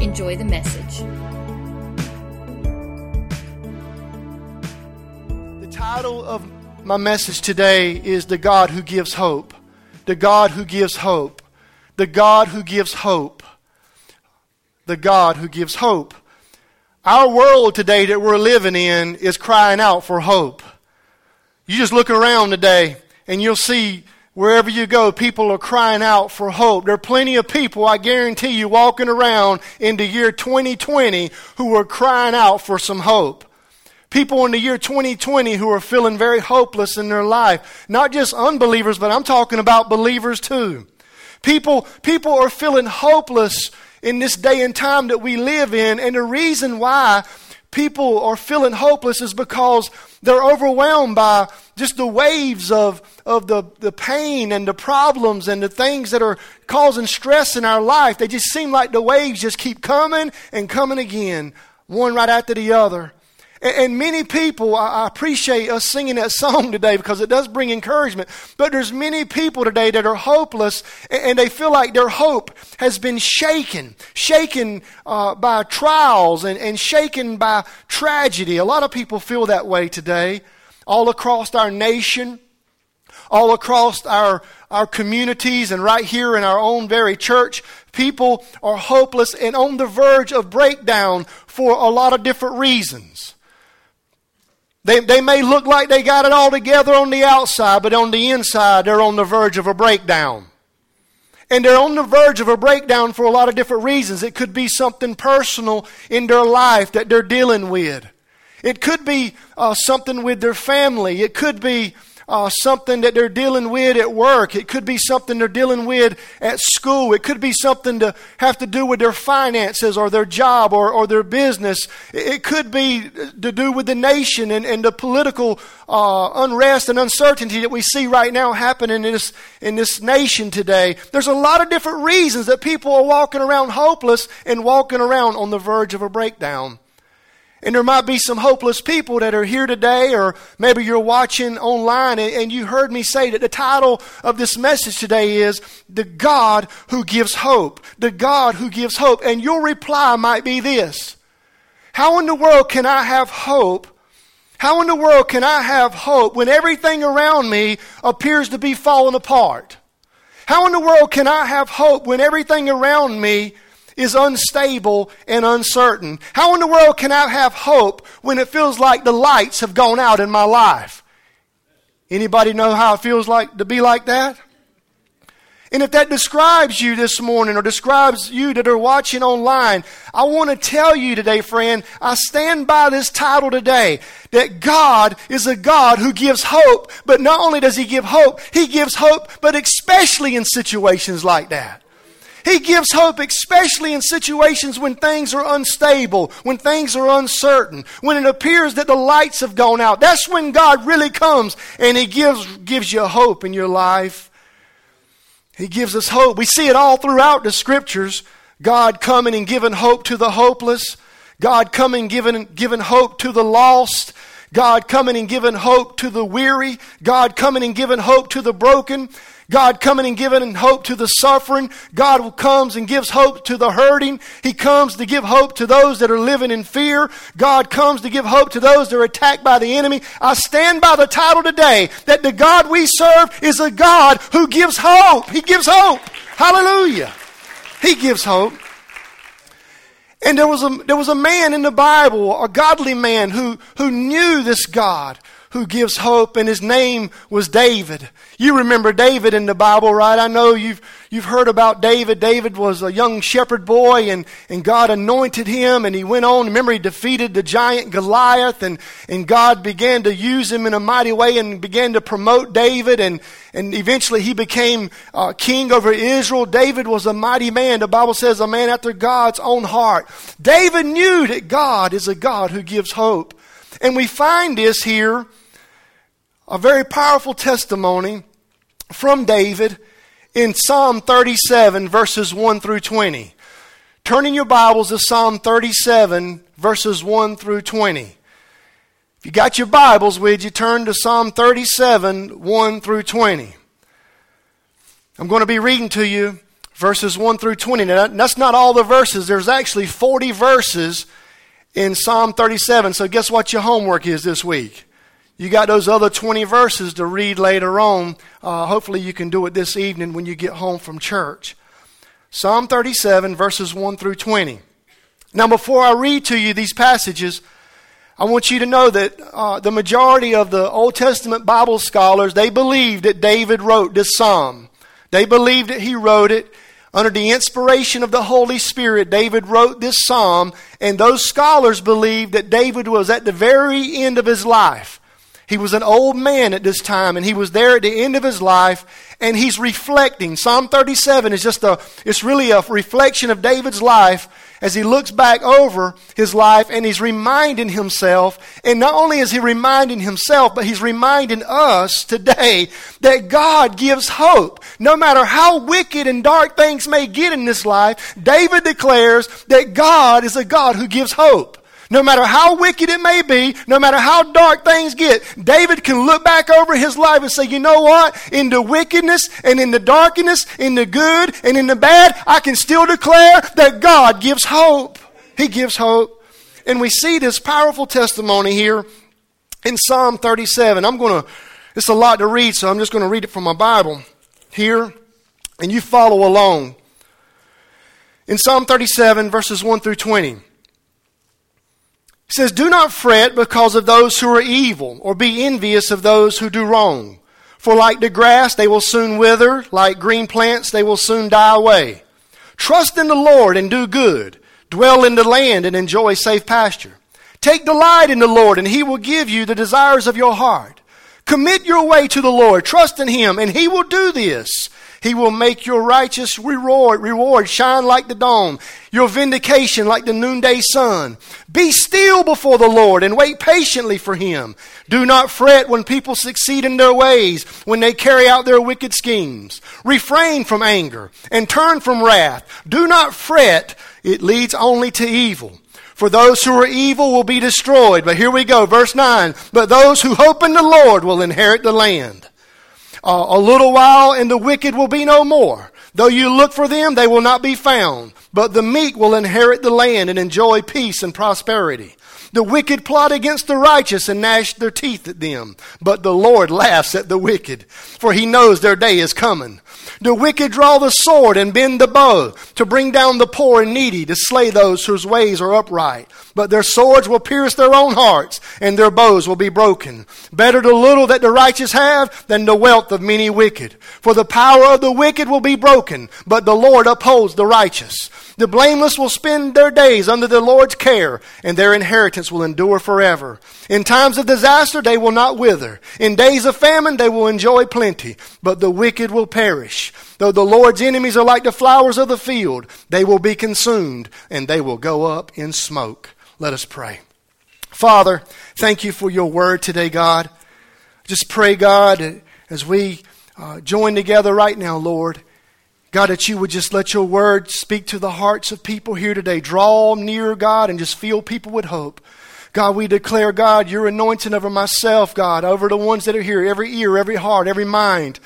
Enjoy the message. The title of my message today is The God Who Gives Hope. The God Who Gives Hope. The God Who Gives Hope. The God Who Gives Hope. Our world today that we're living in is crying out for hope. You just look around today and you'll see Wherever you go, people are crying out for hope. There are plenty of people, I guarantee you, walking around in the year 2020 who are crying out for some hope. People in the year 2020 who are feeling very hopeless in their life. Not just unbelievers, but I'm talking about believers too. People, people are feeling hopeless in this day and time that we live in, and the reason why people are feeling hopeless is because they're overwhelmed by just the waves of, of the, the pain and the problems and the things that are causing stress in our life. They just seem like the waves just keep coming and coming again, one right after the other. And many people, I appreciate us singing that song today because it does bring encouragement. But there's many people today that are hopeless and they feel like their hope has been shaken, shaken uh, by trials and, and shaken by tragedy. A lot of people feel that way today, all across our nation, all across our, our communities, and right here in our own very church. People are hopeless and on the verge of breakdown for a lot of different reasons. They, they may look like they got it all together on the outside, but on the inside, they're on the verge of a breakdown. And they're on the verge of a breakdown for a lot of different reasons. It could be something personal in their life that they're dealing with. It could be uh, something with their family. It could be uh, something that they're dealing with at work. It could be something they're dealing with at school. It could be something to have to do with their finances or their job or, or their business. It could be to do with the nation and, and the political uh, unrest and uncertainty that we see right now happening in this, in this nation today. There's a lot of different reasons that people are walking around hopeless and walking around on the verge of a breakdown. And there might be some hopeless people that are here today, or maybe you're watching online and, and, you heard me say that the title of this message today is The God Who Gives Hope. The God Who Gives Hope. And your reply might be this How in the world can I have hope? How in the world can I have hope when everything around me appears to be falling apart? How in the world can I have hope when everything around me is unstable and uncertain. How in the world can I have hope when it feels like the lights have gone out in my life? Anybody know how it feels like to be like that? And if that describes you this morning or describes you that are watching online, I want to tell you today, friend, I stand by this title today that God is a God who gives hope, but not only does He give hope, He gives hope, but especially in situations like that. He gives hope, especially in situations when things are unstable, when things are uncertain, when it appears that the lights have gone out. That's when God really comes and He gives, gives you hope in your life. He gives us hope. We see it all throughout the scriptures. God coming and giving hope to the hopeless. God coming and giving, giving hope to the lost. God coming and giving hope to the weary. God coming and giving hope to the broken. God coming and giving hope to the suffering. God comes and gives hope to the hurting. He comes to give hope to those that are living in fear. God comes to give hope to those that are attacked by the enemy. I stand by the title today that the God we serve is a God who gives hope. He gives hope. Hallelujah. He gives hope. And there was a, there was a man in the Bible, a godly man who, who knew this God, who gives hope, and his name was David. You remember David in the Bible, right? I know you've, you've heard about David. David was a young shepherd boy, and, and God anointed him, and he went on. Remember, he defeated the giant Goliath, and, and God began to use him in a mighty way and began to promote David, and, and eventually he became uh, king over Israel. David was a mighty man. The Bible says a man after God's own heart. David knew that God is a God who gives hope. And we find this here a very powerful testimony from David in Psalm 37, verses 1 through 20. Turn in your Bibles to Psalm 37, verses 1 through 20. If you got your Bibles, would you turn to Psalm 37, 1 through 20? I'm going to be reading to you verses 1 through 20. Now, that's not all the verses. There's actually 40 verses in Psalm 37. So, guess what your homework is this week? You got those other 20 verses to read later on. Uh, hopefully, you can do it this evening when you get home from church. Psalm 37, verses 1 through 20. Now, before I read to you these passages, I want you to know that uh, the majority of the Old Testament Bible scholars, they believe that David wrote this psalm. They believe that he wrote it under the inspiration of the Holy Spirit. David wrote this psalm, and those scholars believe that David was at the very end of his life. He was an old man at this time, and he was there at the end of his life, and he's reflecting. Psalm 37 is just a, it's really a reflection of David's life as he looks back over his life and he's reminding himself, and not only is he reminding himself, but he's reminding us today that God gives hope. No matter how wicked and dark things may get in this life, David declares that God is a God who gives hope. No matter how wicked it may be, no matter how dark things get, David can look back over his life and say, you know what? In the wickedness and in the darkness, in the good and in the bad, I can still declare that God gives hope. He gives hope. And we see this powerful testimony here in Psalm 37. I'm going to, it's a lot to read, so I'm just going to read it from my Bible here, and you follow along. In Psalm 37, verses 1 through 20. Says, Do not fret because of those who are evil, or be envious of those who do wrong. For like the grass, they will soon wither, like green plants, they will soon die away. Trust in the Lord and do good. Dwell in the land and enjoy safe pasture. Take delight in the Lord, and he will give you the desires of your heart. Commit your way to the Lord. Trust in him, and he will do this. He will make your righteous reward, reward shine like the dawn, your vindication like the noonday sun. Be still before the Lord and wait patiently for him. Do not fret when people succeed in their ways, when they carry out their wicked schemes. Refrain from anger and turn from wrath. Do not fret, it leads only to evil. For those who are evil will be destroyed. But here we go, verse 9. But those who hope in the Lord will inherit the land. Uh, a little while and the wicked will be no more. Though you look for them, they will not be found. But the meek will inherit the land and enjoy peace and prosperity. The wicked plot against the righteous and gnash their teeth at them. But the Lord laughs at the wicked, for he knows their day is coming. The wicked draw the sword and bend the bow to bring down the poor and needy, to slay those whose ways are upright. But their swords will pierce their own hearts, and their bows will be broken. Better the little that the righteous have than the wealth of many wicked. For the power of the wicked will be broken, but the Lord upholds the righteous. The blameless will spend their days under the Lord's care, and their inheritance will endure forever. In times of disaster, they will not wither. In days of famine, they will enjoy plenty, but the wicked will perish. Though the Lord's enemies are like the flowers of the field, they will be consumed, and they will go up in smoke. Let us pray. Father, thank you for your word today, God. Just pray, God, as we uh, join together right now, Lord God, that you would just let your word speak to the hearts of people here today. Draw near, God, and just fill people with hope. God, we declare, God, your anointing over myself, God, over the ones that are here, every ear, every heart, every mind.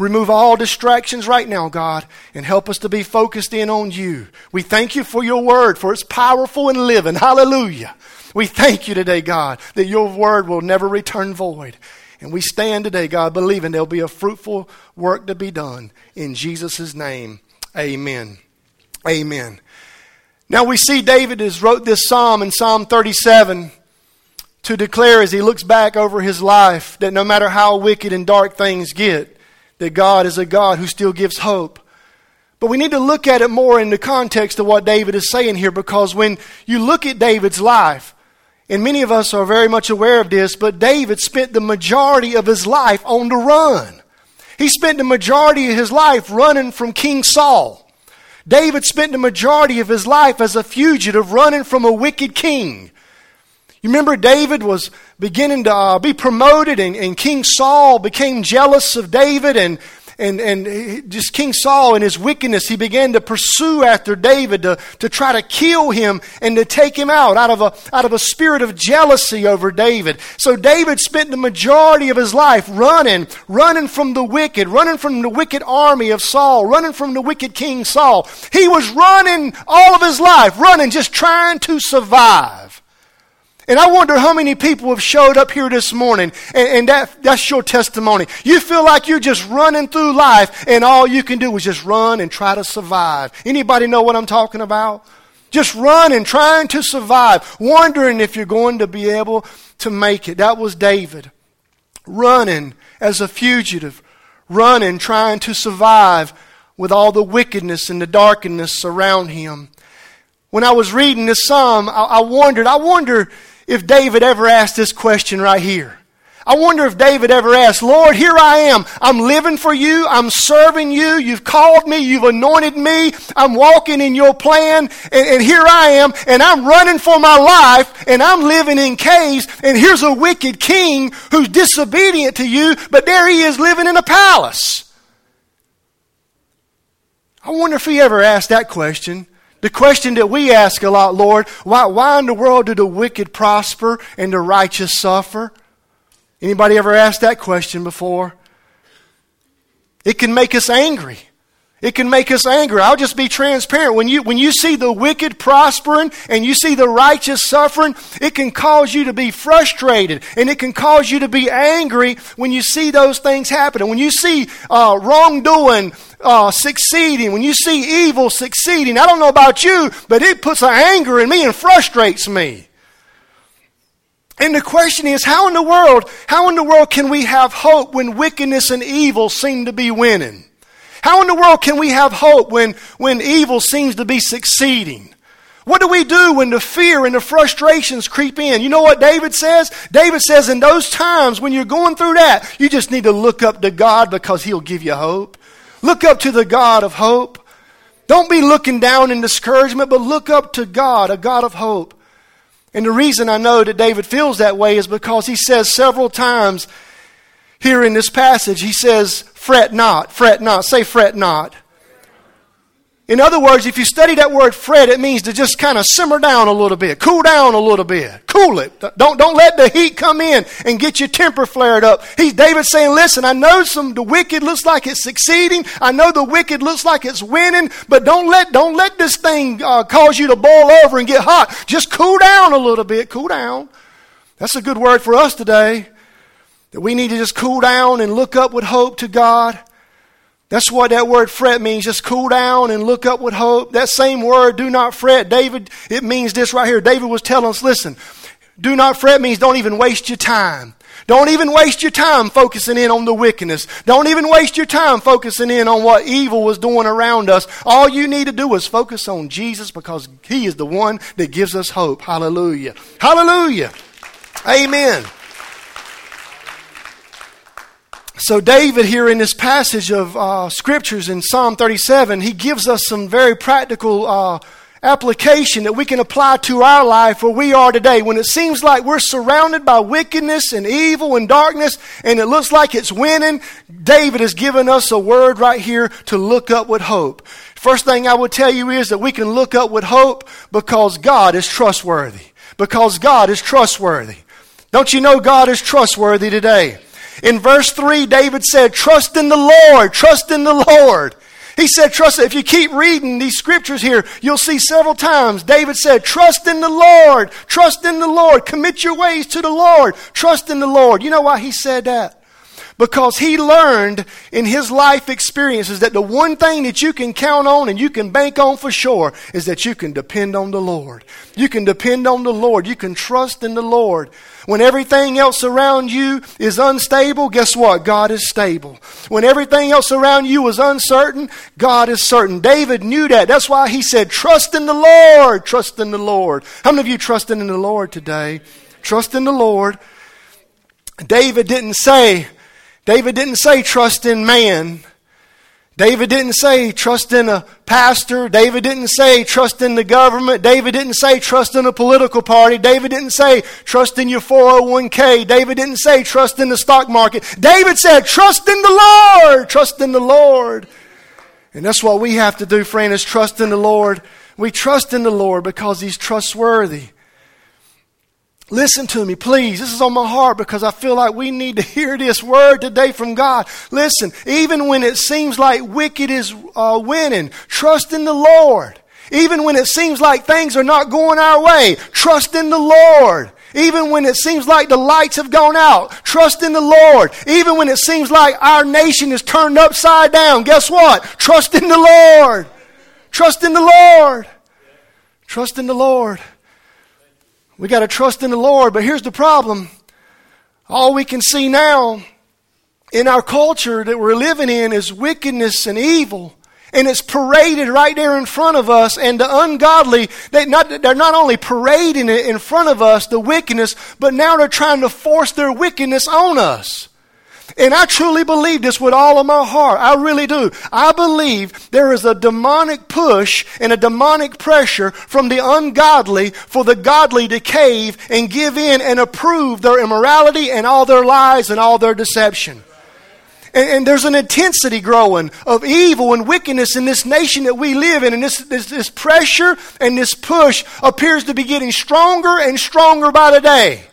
Remove all distractions right now, God, and help us to be focused in on you. We thank you for your word, for it's powerful and living. Hallelujah. We thank you today, God, that your word will never return void. And we stand today, God, believing there'll be a fruitful work to be done. In Jesus' name, amen. Amen. Now we see David has wrote this psalm in Psalm 37 to declare as he looks back over his life that no matter how wicked and dark things get, that God is a God who still gives hope. But we need to look at it more in the context of what David is saying here because when you look at David's life, and many of us are very much aware of this, but David spent the majority of his life on the run. He spent the majority of his life running from King Saul. David spent the majority of his life as a fugitive running from a wicked king. You remember David was beginning to uh, be promoted, and, and King Saul became jealous of David, and and, and just King Saul in his wickedness, he began to pursue after David to, to try to kill him and to take him out out of, a, out of a spirit of jealousy over David. So David spent the majority of his life running, running from the wicked, running from the wicked army of Saul, running from the wicked King Saul. He was running all of his life, running, just trying to survive. And I wonder how many people have showed up here this morning, and, and, that, that's your testimony. You feel like you're just running through life, and all you can do is just run and try to survive. Anybody know what I'm talking about? Just running, trying to survive, wondering if you're going to be able to make it. That was David. Running as a fugitive, running, trying to survive with all the wickedness and the darkness around him. When I was reading this psalm, I, I wondered, I wonder if David ever asked this question right here. I wonder if David ever asked, Lord, here I am. I'm living for you. I'm serving you. You've called me. You've anointed me. I'm walking in your plan. And, and, here I am. And I'm running for my life. And I'm living in caves. And here's a wicked king who's disobedient to you. But there he is living in a palace. I wonder if he ever asked that question. The question that we ask a lot, Lord, why, why in the world do the wicked prosper and the righteous suffer? Anybody ever asked that question before? It can make us angry. It can make us angry. I'll just be transparent. When you, when you see the wicked prospering and you see the righteous suffering, it can cause you to be frustrated and it can cause you to be angry when you see those things happen. And when you see uh, wrongdoing uh, succeeding, when you see evil succeeding, I don't know about you, but it puts an anger in me and frustrates me. And the question is, how in the world, how in the world can we have hope when wickedness and evil seem to be winning? How in the world can we have hope when, when evil seems to be succeeding? What do we do when the fear and the frustrations creep in? You know what David says? David says, in those times when you're going through that, you just need to look up to God because He'll give you hope. Look up to the God of hope. Don't be looking down in discouragement, but look up to God, a God of hope. And the reason I know that David feels that way is because he says several times here in this passage, he says, fret not, fret not. Say fret not. In other words, if you study that word fret, it means to just kind of simmer down a little bit, cool down a little bit, cool it. Don't, don't let the heat come in and get your temper flared up. He's David saying, listen, I know some, the wicked looks like it's succeeding. I know the wicked looks like it's winning, but don't let, don't let this thing uh, cause you to boil over and get hot. Just cool down a little bit, cool down. That's a good word for us today. That we need to just cool down and look up with hope to God. That's what that word fret means. Just cool down and look up with hope. That same word, do not fret, David, it means this right here. David was telling us, listen, do not fret means don't even waste your time. Don't even waste your time focusing in on the wickedness. Don't even waste your time focusing in on what evil was doing around us. All you need to do is focus on Jesus because He is the one that gives us hope. Hallelujah. Hallelujah. Amen. So, David, here in this passage of uh, scriptures in Psalm 37, he gives us some very practical uh, application that we can apply to our life where we are today. When it seems like we're surrounded by wickedness and evil and darkness, and it looks like it's winning, David has given us a word right here to look up with hope. First thing I would tell you is that we can look up with hope because God is trustworthy. Because God is trustworthy. Don't you know God is trustworthy today? In verse 3, David said, Trust in the Lord, trust in the Lord. He said, Trust. If you keep reading these scriptures here, you'll see several times David said, Trust in the Lord, trust in the Lord, commit your ways to the Lord, trust in the Lord. You know why he said that? because he learned in his life experiences that the one thing that you can count on and you can bank on for sure is that you can depend on the Lord. You can depend on the Lord. You can trust in the Lord. When everything else around you is unstable, guess what? God is stable. When everything else around you is uncertain, God is certain. David knew that. That's why he said, Trust in the Lord. Trust in the Lord. How many of you trusting in the Lord today? Trust in the Lord. David didn't say, David didn't say trust in man. David didn't say trust in a pastor. David didn't say trust in the government. David didn't say trust in a political party. David didn't say trust in your 401k. David didn't say trust in the stock market. David said trust in the Lord. Trust in the Lord. And that's what we have to do, friend, is trust in the Lord. We trust in the Lord because He's trustworthy. Listen to me, please. This is on my heart because I feel like we need to hear this word today from God. Listen, even when it seems like wicked is uh, winning, trust in the Lord. Even when it seems like things are not going our way, trust in the Lord. Even when it seems like the lights have gone out, trust in the Lord. Even when it seems like our nation is turned upside down, guess what? Trust in the Lord. Trust in the Lord. Trust in the Lord. We got to trust in the Lord. But here's the problem all we can see now in our culture that we're living in is wickedness and evil. And it's paraded right there in front of us. And the ungodly, they not, they're not only parading it in front of us, the wickedness, but now they're trying to force their wickedness on us. And I truly believe this with all of my heart. I really do. I believe there is a demonic push and a demonic pressure from the ungodly for the godly to cave and give in and approve their immorality and all their lies and all their deception. And, and, there's an intensity growing of evil and wickedness in this nation that we live in. And this, this, this pressure and this push appears to be getting stronger and stronger by the day.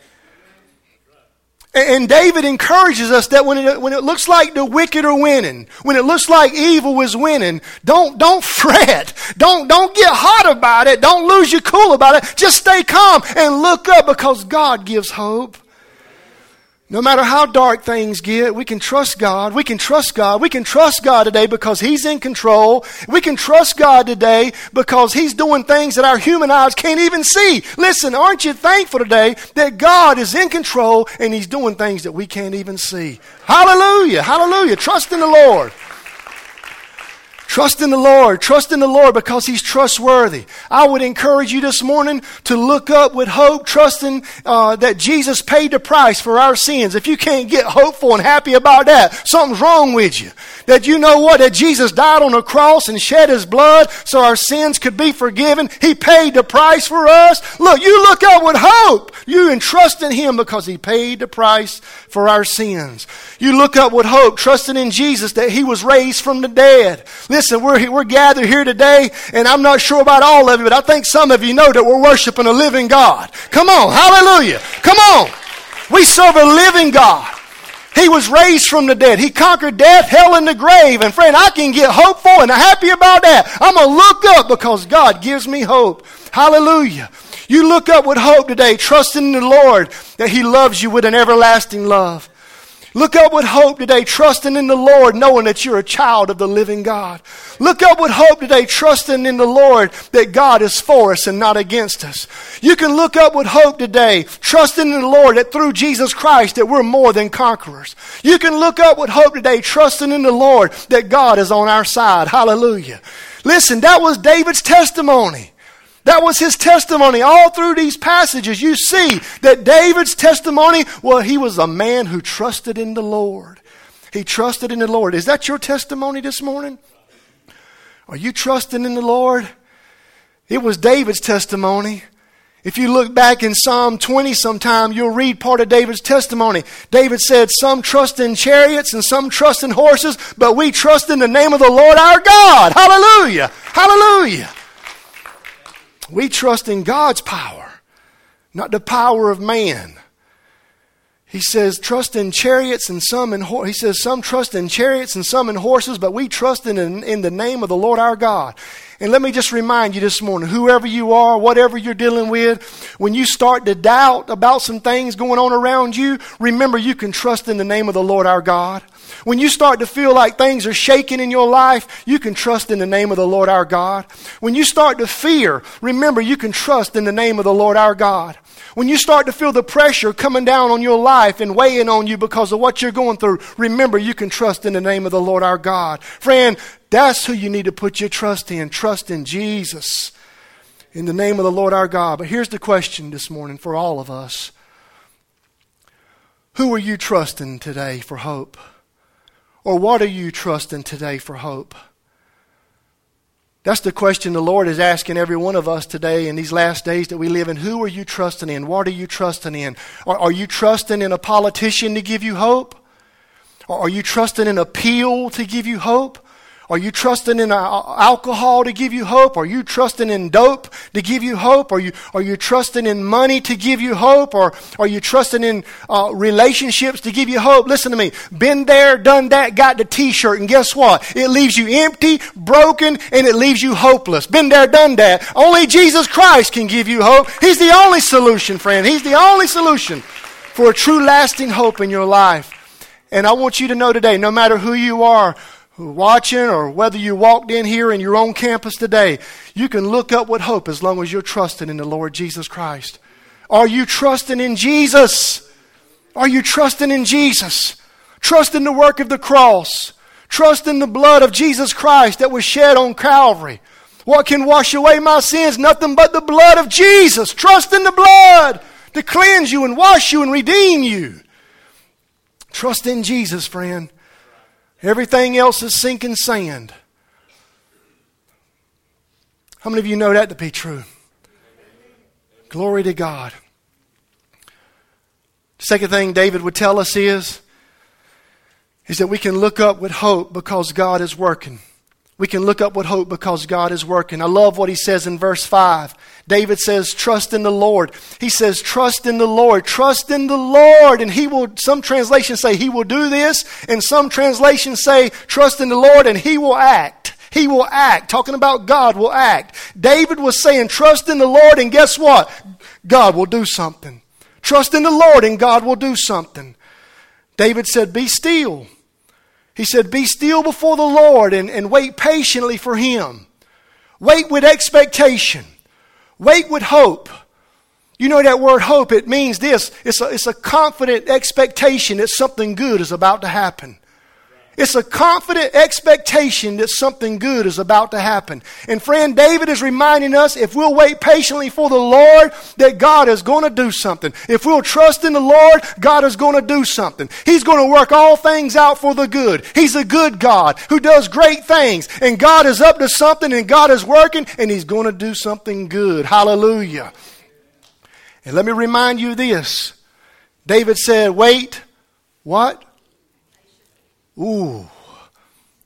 And David encourages us that when it, when it looks like the wicked are winning, when it looks like evil is winning, don't, don't fret. Don't, don't get hot about it. Don't lose your cool about it. Just stay calm and look up because God gives hope. No matter how dark things get, we can trust God. We can trust God. We can trust God today because He's in control. We can trust God today because He's doing things that our human eyes can't even see. Listen, aren't you thankful today that God is in control and He's doing things that we can't even see? Hallelujah. Hallelujah. Trust in the Lord. Trust in the Lord. Trust in the Lord because He's trustworthy. I would encourage you this morning to look up with hope, trusting uh, that Jesus paid the price for our sins. If you can't get hopeful and happy about that, something's wrong with you. That you know what? That Jesus died on a cross and shed His blood so our sins could be forgiven. He paid the price for us. Look, you look up with hope. You entrust in Him because He paid the price for our sins. You look up with hope, trusting in Jesus that He was raised from the dead. Listen, we're, we're gathered here today, and I'm not sure about all of you, but I think some of you know that we're worshiping a living God. Come on, hallelujah. Come on. We serve a living God. He was raised from the dead. He conquered death, hell, and the grave. And friend, I can get hopeful and happy about that. I'm going to look up because God gives me hope. Hallelujah. You look up with hope today, trusting in the Lord that He loves you with an everlasting love. Look up with hope today, trusting in the Lord, knowing that you're a child of the living God. Look up with hope today, trusting in the Lord that God is for us and not against us. You can look up with hope today, trusting in the Lord that through Jesus Christ that we're more than conquerors. You can look up with hope today, trusting in the Lord that God is on our side. Hallelujah. Listen, that was David's testimony. That was his testimony. All through these passages, you see that David's testimony, well, he was a man who trusted in the Lord. He trusted in the Lord. Is that your testimony this morning? Are you trusting in the Lord? It was David's testimony. If you look back in Psalm 20 sometime, you'll read part of David's testimony. David said, Some trust in chariots and some trust in horses, but we trust in the name of the Lord our God. Hallelujah! Hallelujah! We trust in God's power, not the power of man. He says, trust in chariots and some in horses. He says, some trust in chariots and some in horses, but we trust in, in, in the name of the Lord our God. And let me just remind you this morning whoever you are, whatever you're dealing with, when you start to doubt about some things going on around you, remember you can trust in the name of the Lord our God. When you start to feel like things are shaking in your life, you can trust in the name of the Lord our God. When you start to fear, remember you can trust in the name of the Lord our God. When you start to feel the pressure coming down on your life and weighing on you because of what you're going through, remember you can trust in the name of the Lord our God. Friend, that's who you need to put your trust in. Trust in Jesus. In the name of the Lord our God. But here's the question this morning for all of us Who are you trusting today for hope? Or what are you trusting today for hope? That's the question the Lord is asking every one of us today in these last days that we live in. Who are you trusting in? What are you trusting in? Are, are you trusting in a politician to give you hope? Or are you trusting in a to give you hope? Are you trusting in uh, alcohol to give you hope? Are you trusting in dope to give you hope? Are you, are you trusting in money to give you hope? Or are you trusting in uh, relationships to give you hope? Listen to me. Been there, done that, got the t-shirt, and guess what? It leaves you empty, broken, and it leaves you hopeless. Been there, done that. Only Jesus Christ can give you hope. He's the only solution, friend. He's the only solution for a true lasting hope in your life. And I want you to know today, no matter who you are, watching or whether you walked in here in your own campus today, you can look up with hope as long as you're trusting in the Lord Jesus Christ. Are you trusting in Jesus? Are you trusting in Jesus? Trust in the work of the cross. Trust in the blood of Jesus Christ that was shed on Calvary. What can wash away my sins? Nothing but the blood of Jesus. Trust in the blood to cleanse you and wash you and redeem you. Trust in Jesus, friend. Everything else is sinking sand. How many of you know that to be true? Glory to God. Second thing David would tell us is, is that we can look up with hope because God is working. We can look up with hope because God is working. I love what he says in verse 5. David says, Trust in the Lord. He says, Trust in the Lord. Trust in the Lord. And he will, some translations say, He will do this. And some translations say, Trust in the Lord and He will act. He will act. Talking about God will act. David was saying, Trust in the Lord, and guess what? God will do something. Trust in the Lord, and God will do something. David said, Be still he said, Be still before the Lord and, and wait patiently for Him. Wait with expectation. Wait with hope. You know that word hope, it means this it's a, it's a confident expectation that something good is about to happen. It's a confident expectation that something good is about to happen. And friend, David is reminding us if we'll wait patiently for the Lord, that God is going to do something. If we'll trust in the Lord, God is going to do something. He's going to work all things out for the good. He's a good God who does great things. And God is up to something and God is working and He's going to do something good. Hallelujah. And let me remind you this. David said, wait, what? Ooh,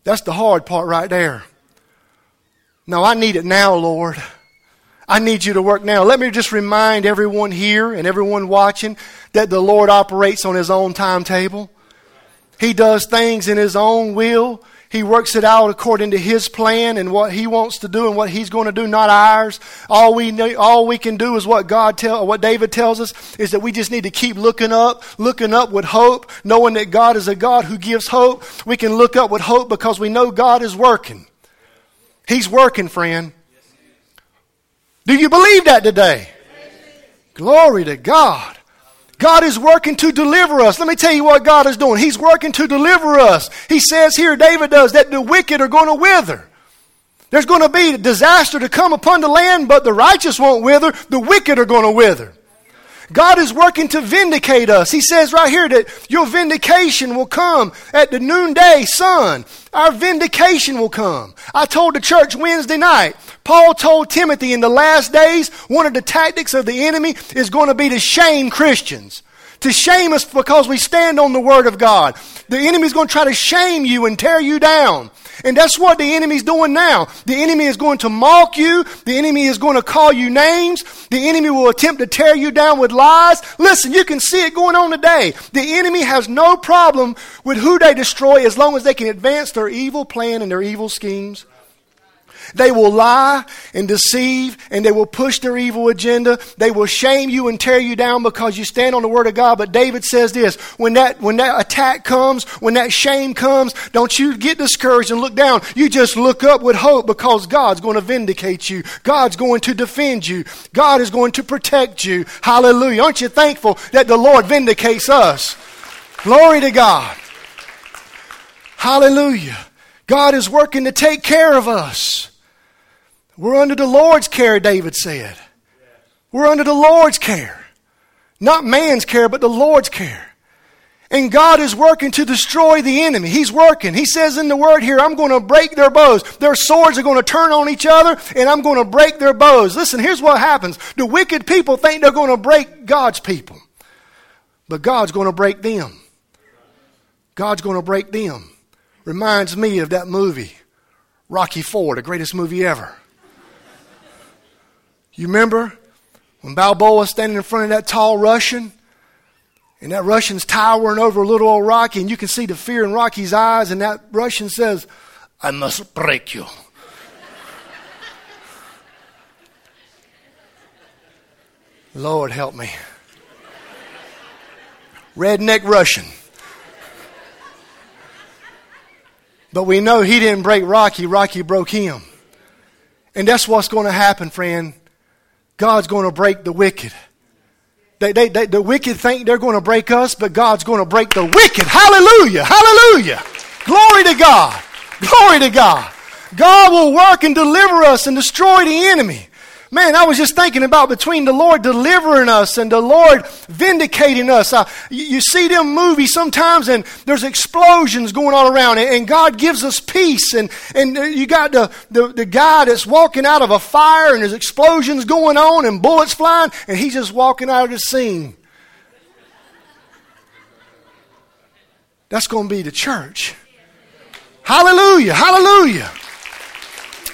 that's the hard part right there. No, I need it now, Lord. I need you to work now. Let me just remind everyone here and everyone watching that the Lord operates on His own timetable. He does things in His own will. He works it out according to His plan and what He wants to do and what He's going to do, not ours. All we know, all we can do is what God tell, what David tells us is that we just need to keep looking up, looking up with hope, knowing that God is a God who gives hope. We can look up with hope because we know God is working. He's working, friend. Do you believe that today? Glory to God. God is working to deliver us. Let me tell you what God is doing. He's working to deliver us. He says here, David does, that the wicked are going to wither. There's going to be disaster to come upon the land, but the righteous won't wither. The wicked are going to wither. God is working to vindicate us. He says right here that your vindication will come at the noonday sun. Our vindication will come. I told the church Wednesday night, Paul told Timothy in the last days, one of the tactics of the enemy is going to be to shame Christians. To shame us because we stand on the Word of God. The enemy is going to try to shame you and tear you down. And that's what the enemy's doing now. The enemy is going to mock you. The enemy is going to call you names. The enemy will attempt to tear you down with lies. Listen, you can see it going on today. The enemy has no problem with who they destroy as long as they can advance their evil plan and their evil schemes. They will lie and deceive and they will push their evil agenda. They will shame you and tear you down because you stand on the Word of God. But David says this when that, when that attack comes, when that shame comes, don't you get discouraged and look down. You just look up with hope because God's going to vindicate you. God's going to defend you. God is going to protect you. Hallelujah. Aren't you thankful that the Lord vindicates us? Glory to God. Hallelujah. God is working to take care of us. We're under the Lord's care, David said. We're under the Lord's care. Not man's care, but the Lord's care. And God is working to destroy the enemy. He's working. He says in the word here, I'm going to break their bows. Their swords are going to turn on each other, and I'm going to break their bows. Listen, here's what happens. The wicked people think they're going to break God's people, but God's going to break them. God's going to break them. Reminds me of that movie, Rocky Four, the greatest movie ever. You remember when Balboa was standing in front of that tall Russian? And that Russian's towering over little old Rocky, and you can see the fear in Rocky's eyes, and that Russian says, I must break you. Lord help me. Redneck Russian. But we know he didn't break Rocky, Rocky broke him. And that's what's going to happen, friend. God's going to break the wicked. They, they, they, the wicked think they're going to break us, but God's going to break the wicked. Hallelujah! Hallelujah! Glory to God! Glory to God! God will work and deliver us and destroy the enemy. Man, I was just thinking about between the Lord delivering us and the Lord vindicating us. You, you, see them movies sometimes and there's explosions going on around and God gives us peace and, and you got the, the, the guy that's walking out of a fire and there's explosions going on and bullets flying and he's just walking out of the scene. That's going to be the church. Hallelujah, hallelujah.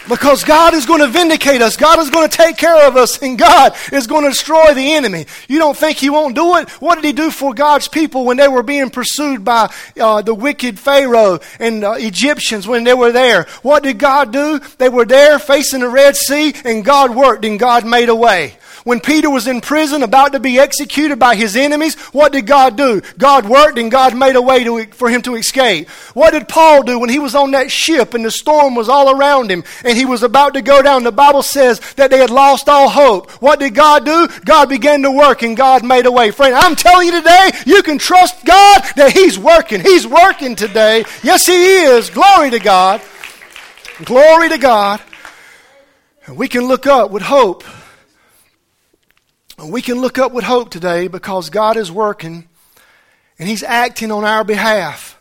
Because God is going to vindicate us. God is going to take care of us and God is going to destroy the enemy. You don't think He won't do it? What did He do for God's people when they were being pursued by uh, the wicked Pharaoh and uh, Egyptians when they were there? What did God do? They were there facing the Red Sea and God worked and God made a way. When Peter was in prison about to be executed by his enemies, what did God do? God worked and God made a way to, for him to escape. What did Paul do when he was on that ship and the storm was all around him and he was about to go down? The Bible says that they had lost all hope. What did God do? God began to work and God made a way. Friend, I'm telling you today, you can trust God that He's working. He's working today. Yes, He is. Glory to God. Glory to God. And we can look up with hope we can look up with hope today because God is working and He's acting on our behalf.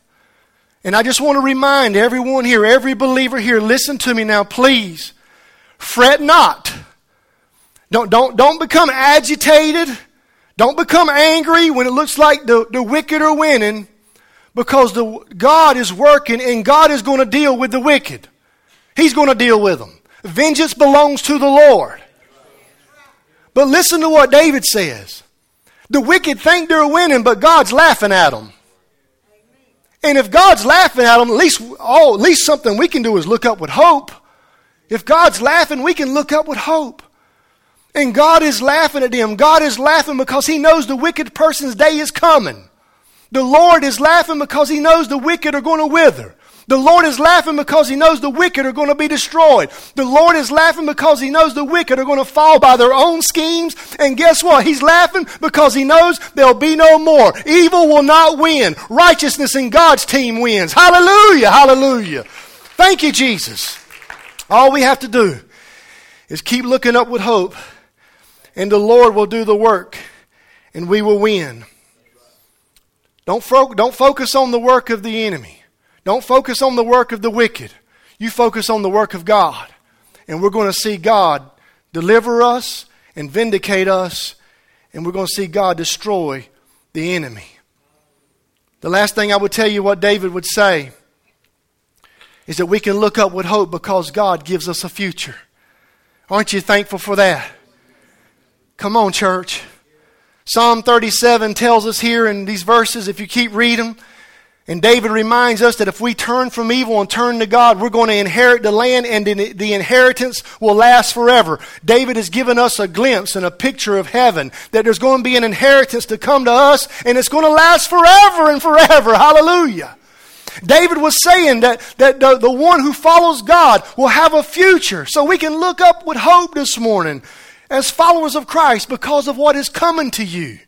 And I just want to remind everyone here, every believer here, listen to me now, please. Fret not. Don't, don't, don't become agitated. Don't become angry when it looks like the, the wicked are winning because the, God is working and God is going to deal with the wicked. He's going to deal with them. Vengeance belongs to the Lord. But listen to what David says. The wicked think they're winning, but God's laughing at them. And if God's laughing at them, at least, oh, at least something we can do is look up with hope. If God's laughing, we can look up with hope. And God is laughing at them. God is laughing because He knows the wicked person's day is coming. The Lord is laughing because He knows the wicked are going to wither. The Lord is laughing because He knows the wicked are going to be destroyed. The Lord is laughing because He knows the wicked are going to fall by their own schemes. And guess what? He's laughing because He knows there'll be no more. Evil will not win. Righteousness in God's team wins. Hallelujah! Hallelujah! Thank you, Jesus. All we have to do is keep looking up with hope, and the Lord will do the work, and we will win. Don't, don't focus on the work of the enemy. Don't focus on the work of the wicked. You focus on the work of God. And we're going to see God deliver us and vindicate us. And we're going to see God destroy the enemy. The last thing I would tell you what David would say is that we can look up with hope because God gives us a future. Aren't you thankful for that? Come on, church. Psalm 37 tells us here in these verses, if you keep reading, And David reminds us that if we turn from evil and turn to God, we're going to inherit the land and the inheritance will last forever. David has given us a glimpse and a picture of heaven that there's going to be an inheritance to come to us and it's going to last forever and forever. Hallelujah. David was saying that, that the, the one who follows God will have a future. So we can look up with hope this morning as followers of Christ because of what is coming to you.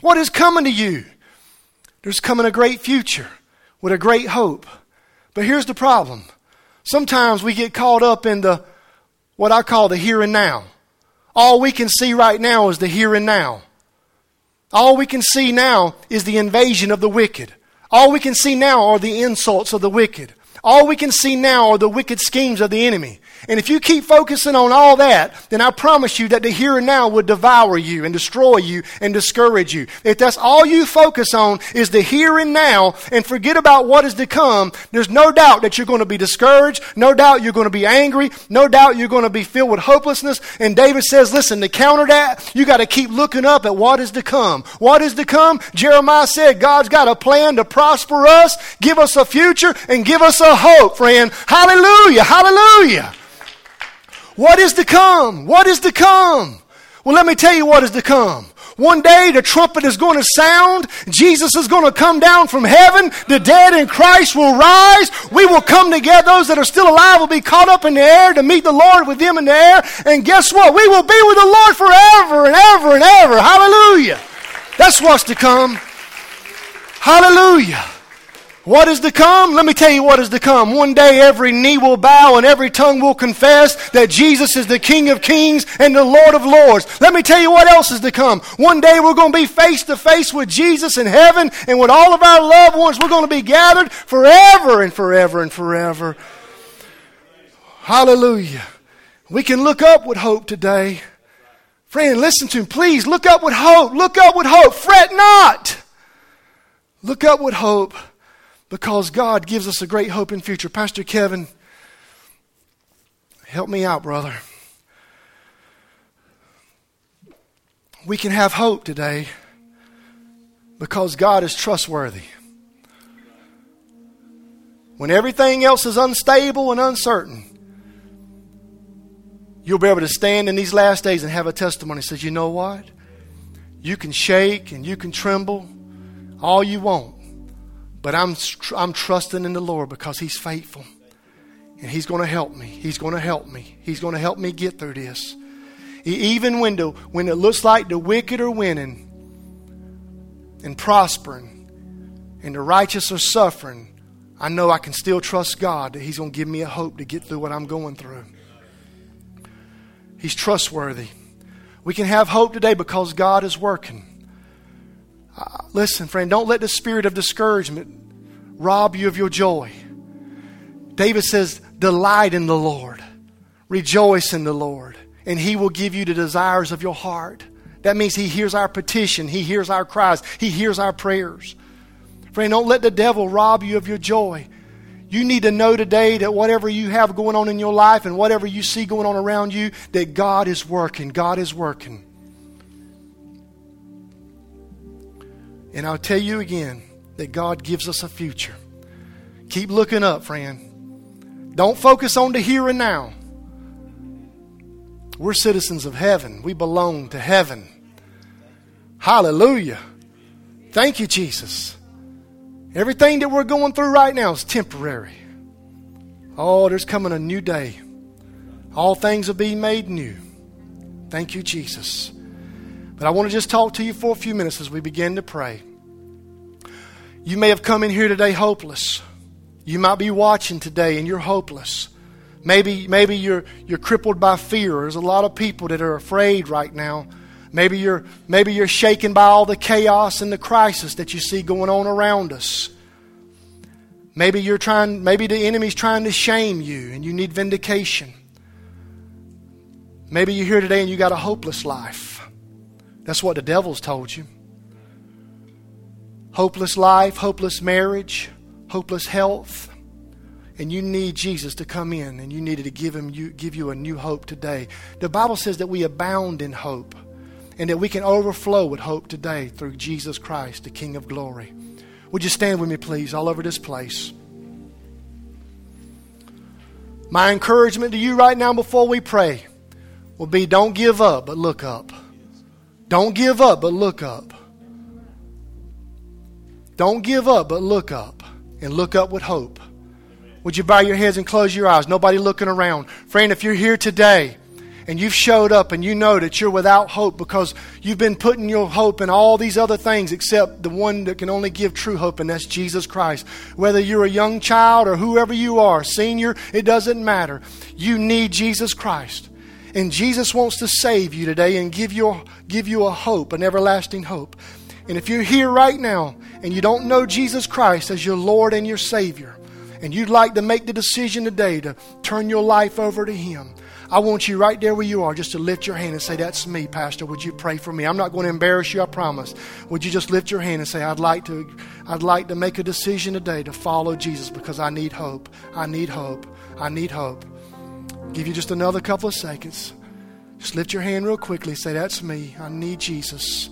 What is coming to you? There's coming a great future with a great hope. But here's the problem. Sometimes we get caught up in the what I call the here and now. All we can see right now is the here and now. All we can see now is the invasion of the wicked. All we can see now are the insults of the wicked. All we can see now are the wicked schemes of the enemy. And if you keep focusing on all that, then I promise you that the here and now would devour you and destroy you and discourage you. If that's all you focus on is the here and now and forget about what is to come, there's no doubt that you're going to be discouraged. No doubt you're going to be angry. No doubt you're going to be filled with hopelessness. And David says, listen, to counter that, you got to keep looking up at what is to come. What is to come? Jeremiah said, God's got a plan to prosper us, give us a future, and give us a hope, friend. Hallelujah. Hallelujah. What is to come? What is to come? Well, let me tell you what is to come. One day the trumpet is going to sound. Jesus is going to come down from heaven. The dead in Christ will rise. We will come together. Those that are still alive will be caught up in the air to meet the Lord with them in the air. And guess what? We will be with the Lord forever and ever and ever. Hallelujah. That's what's to come. Hallelujah. What is to come? Let me tell you what is to come. One day every knee will bow and every tongue will confess that Jesus is the King of kings and the Lord of lords. Let me tell you what else is to come. One day we're going to be face to face with Jesus in heaven and with all of our loved ones. We're going to be gathered forever and forever and forever. Hallelujah. We can look up with hope today. Friend, listen to me. Please look up with hope. Look up with hope. Fret not. Look up with hope because God gives us a great hope in future. Pastor Kevin, help me out, brother. We can have hope today because God is trustworthy. When everything else is unstable and uncertain, you'll be able to stand in these last days and have a testimony that says, you know what? You can shake and you can tremble all you want. But I'm, I'm trusting in the Lord because He's faithful. And He's going to help me. He's going to help me. He's going to help me get through this. Even when, the, when it looks like the wicked are winning and prospering and the righteous are suffering, I know I can still trust God that He's going to give me a hope to get through what I'm going through. He's trustworthy. We can have hope today because God is working. Uh, listen, friend, don't let the spirit of discouragement rob you of your joy. David says, Delight in the Lord, rejoice in the Lord, and He will give you the desires of your heart. That means He hears our petition, He hears our cries, He hears our prayers. Friend, don't let the devil rob you of your joy. You need to know today that whatever you have going on in your life and whatever you see going on around you, that God is working. God is working. And I'll tell you again that God gives us a future. Keep looking up, friend. Don't focus on the here and now. We're citizens of heaven, we belong to heaven. Hallelujah. Thank you, Jesus. Everything that we're going through right now is temporary. Oh, there's coming a new day. All things will be made new. Thank you, Jesus. But I want to just talk to you for a few minutes as we begin to pray. You may have come in here today hopeless. You might be watching today and you're hopeless. Maybe, maybe you're, you're crippled by fear. There's a lot of people that are afraid right now. Maybe you're, maybe you're shaken by all the chaos and the crisis that you see going on around us. Maybe you're trying, maybe the enemy's trying to shame you and you need vindication. Maybe you're here today and you got a hopeless life. That's what the devil's told you. Hopeless life, hopeless marriage, hopeless health. And you need Jesus to come in and you needed to give him you give you a new hope today. The Bible says that we abound in hope and that we can overflow with hope today through Jesus Christ, the King of glory. Would you stand with me, please, all over this place? My encouragement to you right now before we pray will be don't give up, but look up. Don't give up, but look up. Don't give up, but look up. And look up with hope. Would you bow your heads and close your eyes? Nobody looking around. Friend, if you're here today and you've showed up and you know that you're without hope because you've been putting your hope in all these other things except the one that can only give true hope, and that's Jesus Christ. Whether you're a young child or whoever you are, senior, it doesn't matter. You need Jesus Christ. And Jesus wants to save you today and give you, give you a hope, an everlasting hope. And if you're here right now and you don't know Jesus Christ as your Lord and your Savior, and you'd like to make the decision today to turn your life over to Him, I want you right there where you are just to lift your hand and say, That's me, Pastor. Would you pray for me? I'm not going to embarrass you, I promise. Would you just lift your hand and say, I'd like to, I'd like to make a decision today to follow Jesus because I need hope. I need hope. I need hope. Give you just another couple of seconds. Just lift your hand real quickly. Say, That's me. I need Jesus.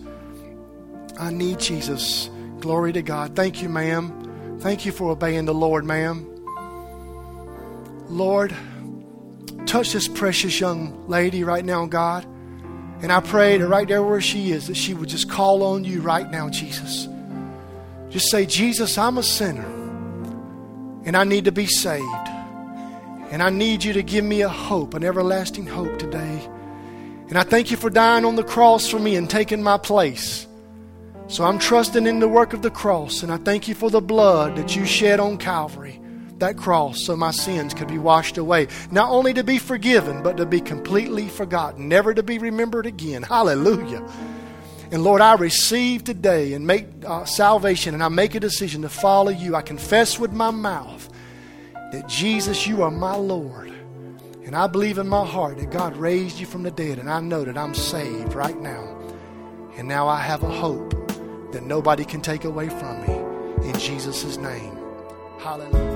I need Jesus. Glory to God. Thank you, ma'am. Thank you for obeying the Lord, ma'am. Lord, touch this precious young lady right now, God. And I pray that right there where she is, that she would just call on you right now, Jesus. Just say, Jesus, I'm a sinner. And I need to be saved. And I need you to give me a hope, an everlasting hope today. And I thank you for dying on the cross for me and taking my place. So I'm trusting in the work of the cross, and I thank you for the blood that you shed on Calvary, that cross, so my sins could be washed away. Not only to be forgiven, but to be completely forgotten, never to be remembered again. Hallelujah. And Lord, I receive today and make uh, salvation, and I make a decision to follow you. I confess with my mouth that Jesus, you are my Lord. And I believe in my heart that God raised you from the dead, and I know that I'm saved right now. And now I have a hope that nobody can take away from me. In Jesus' name. Hallelujah.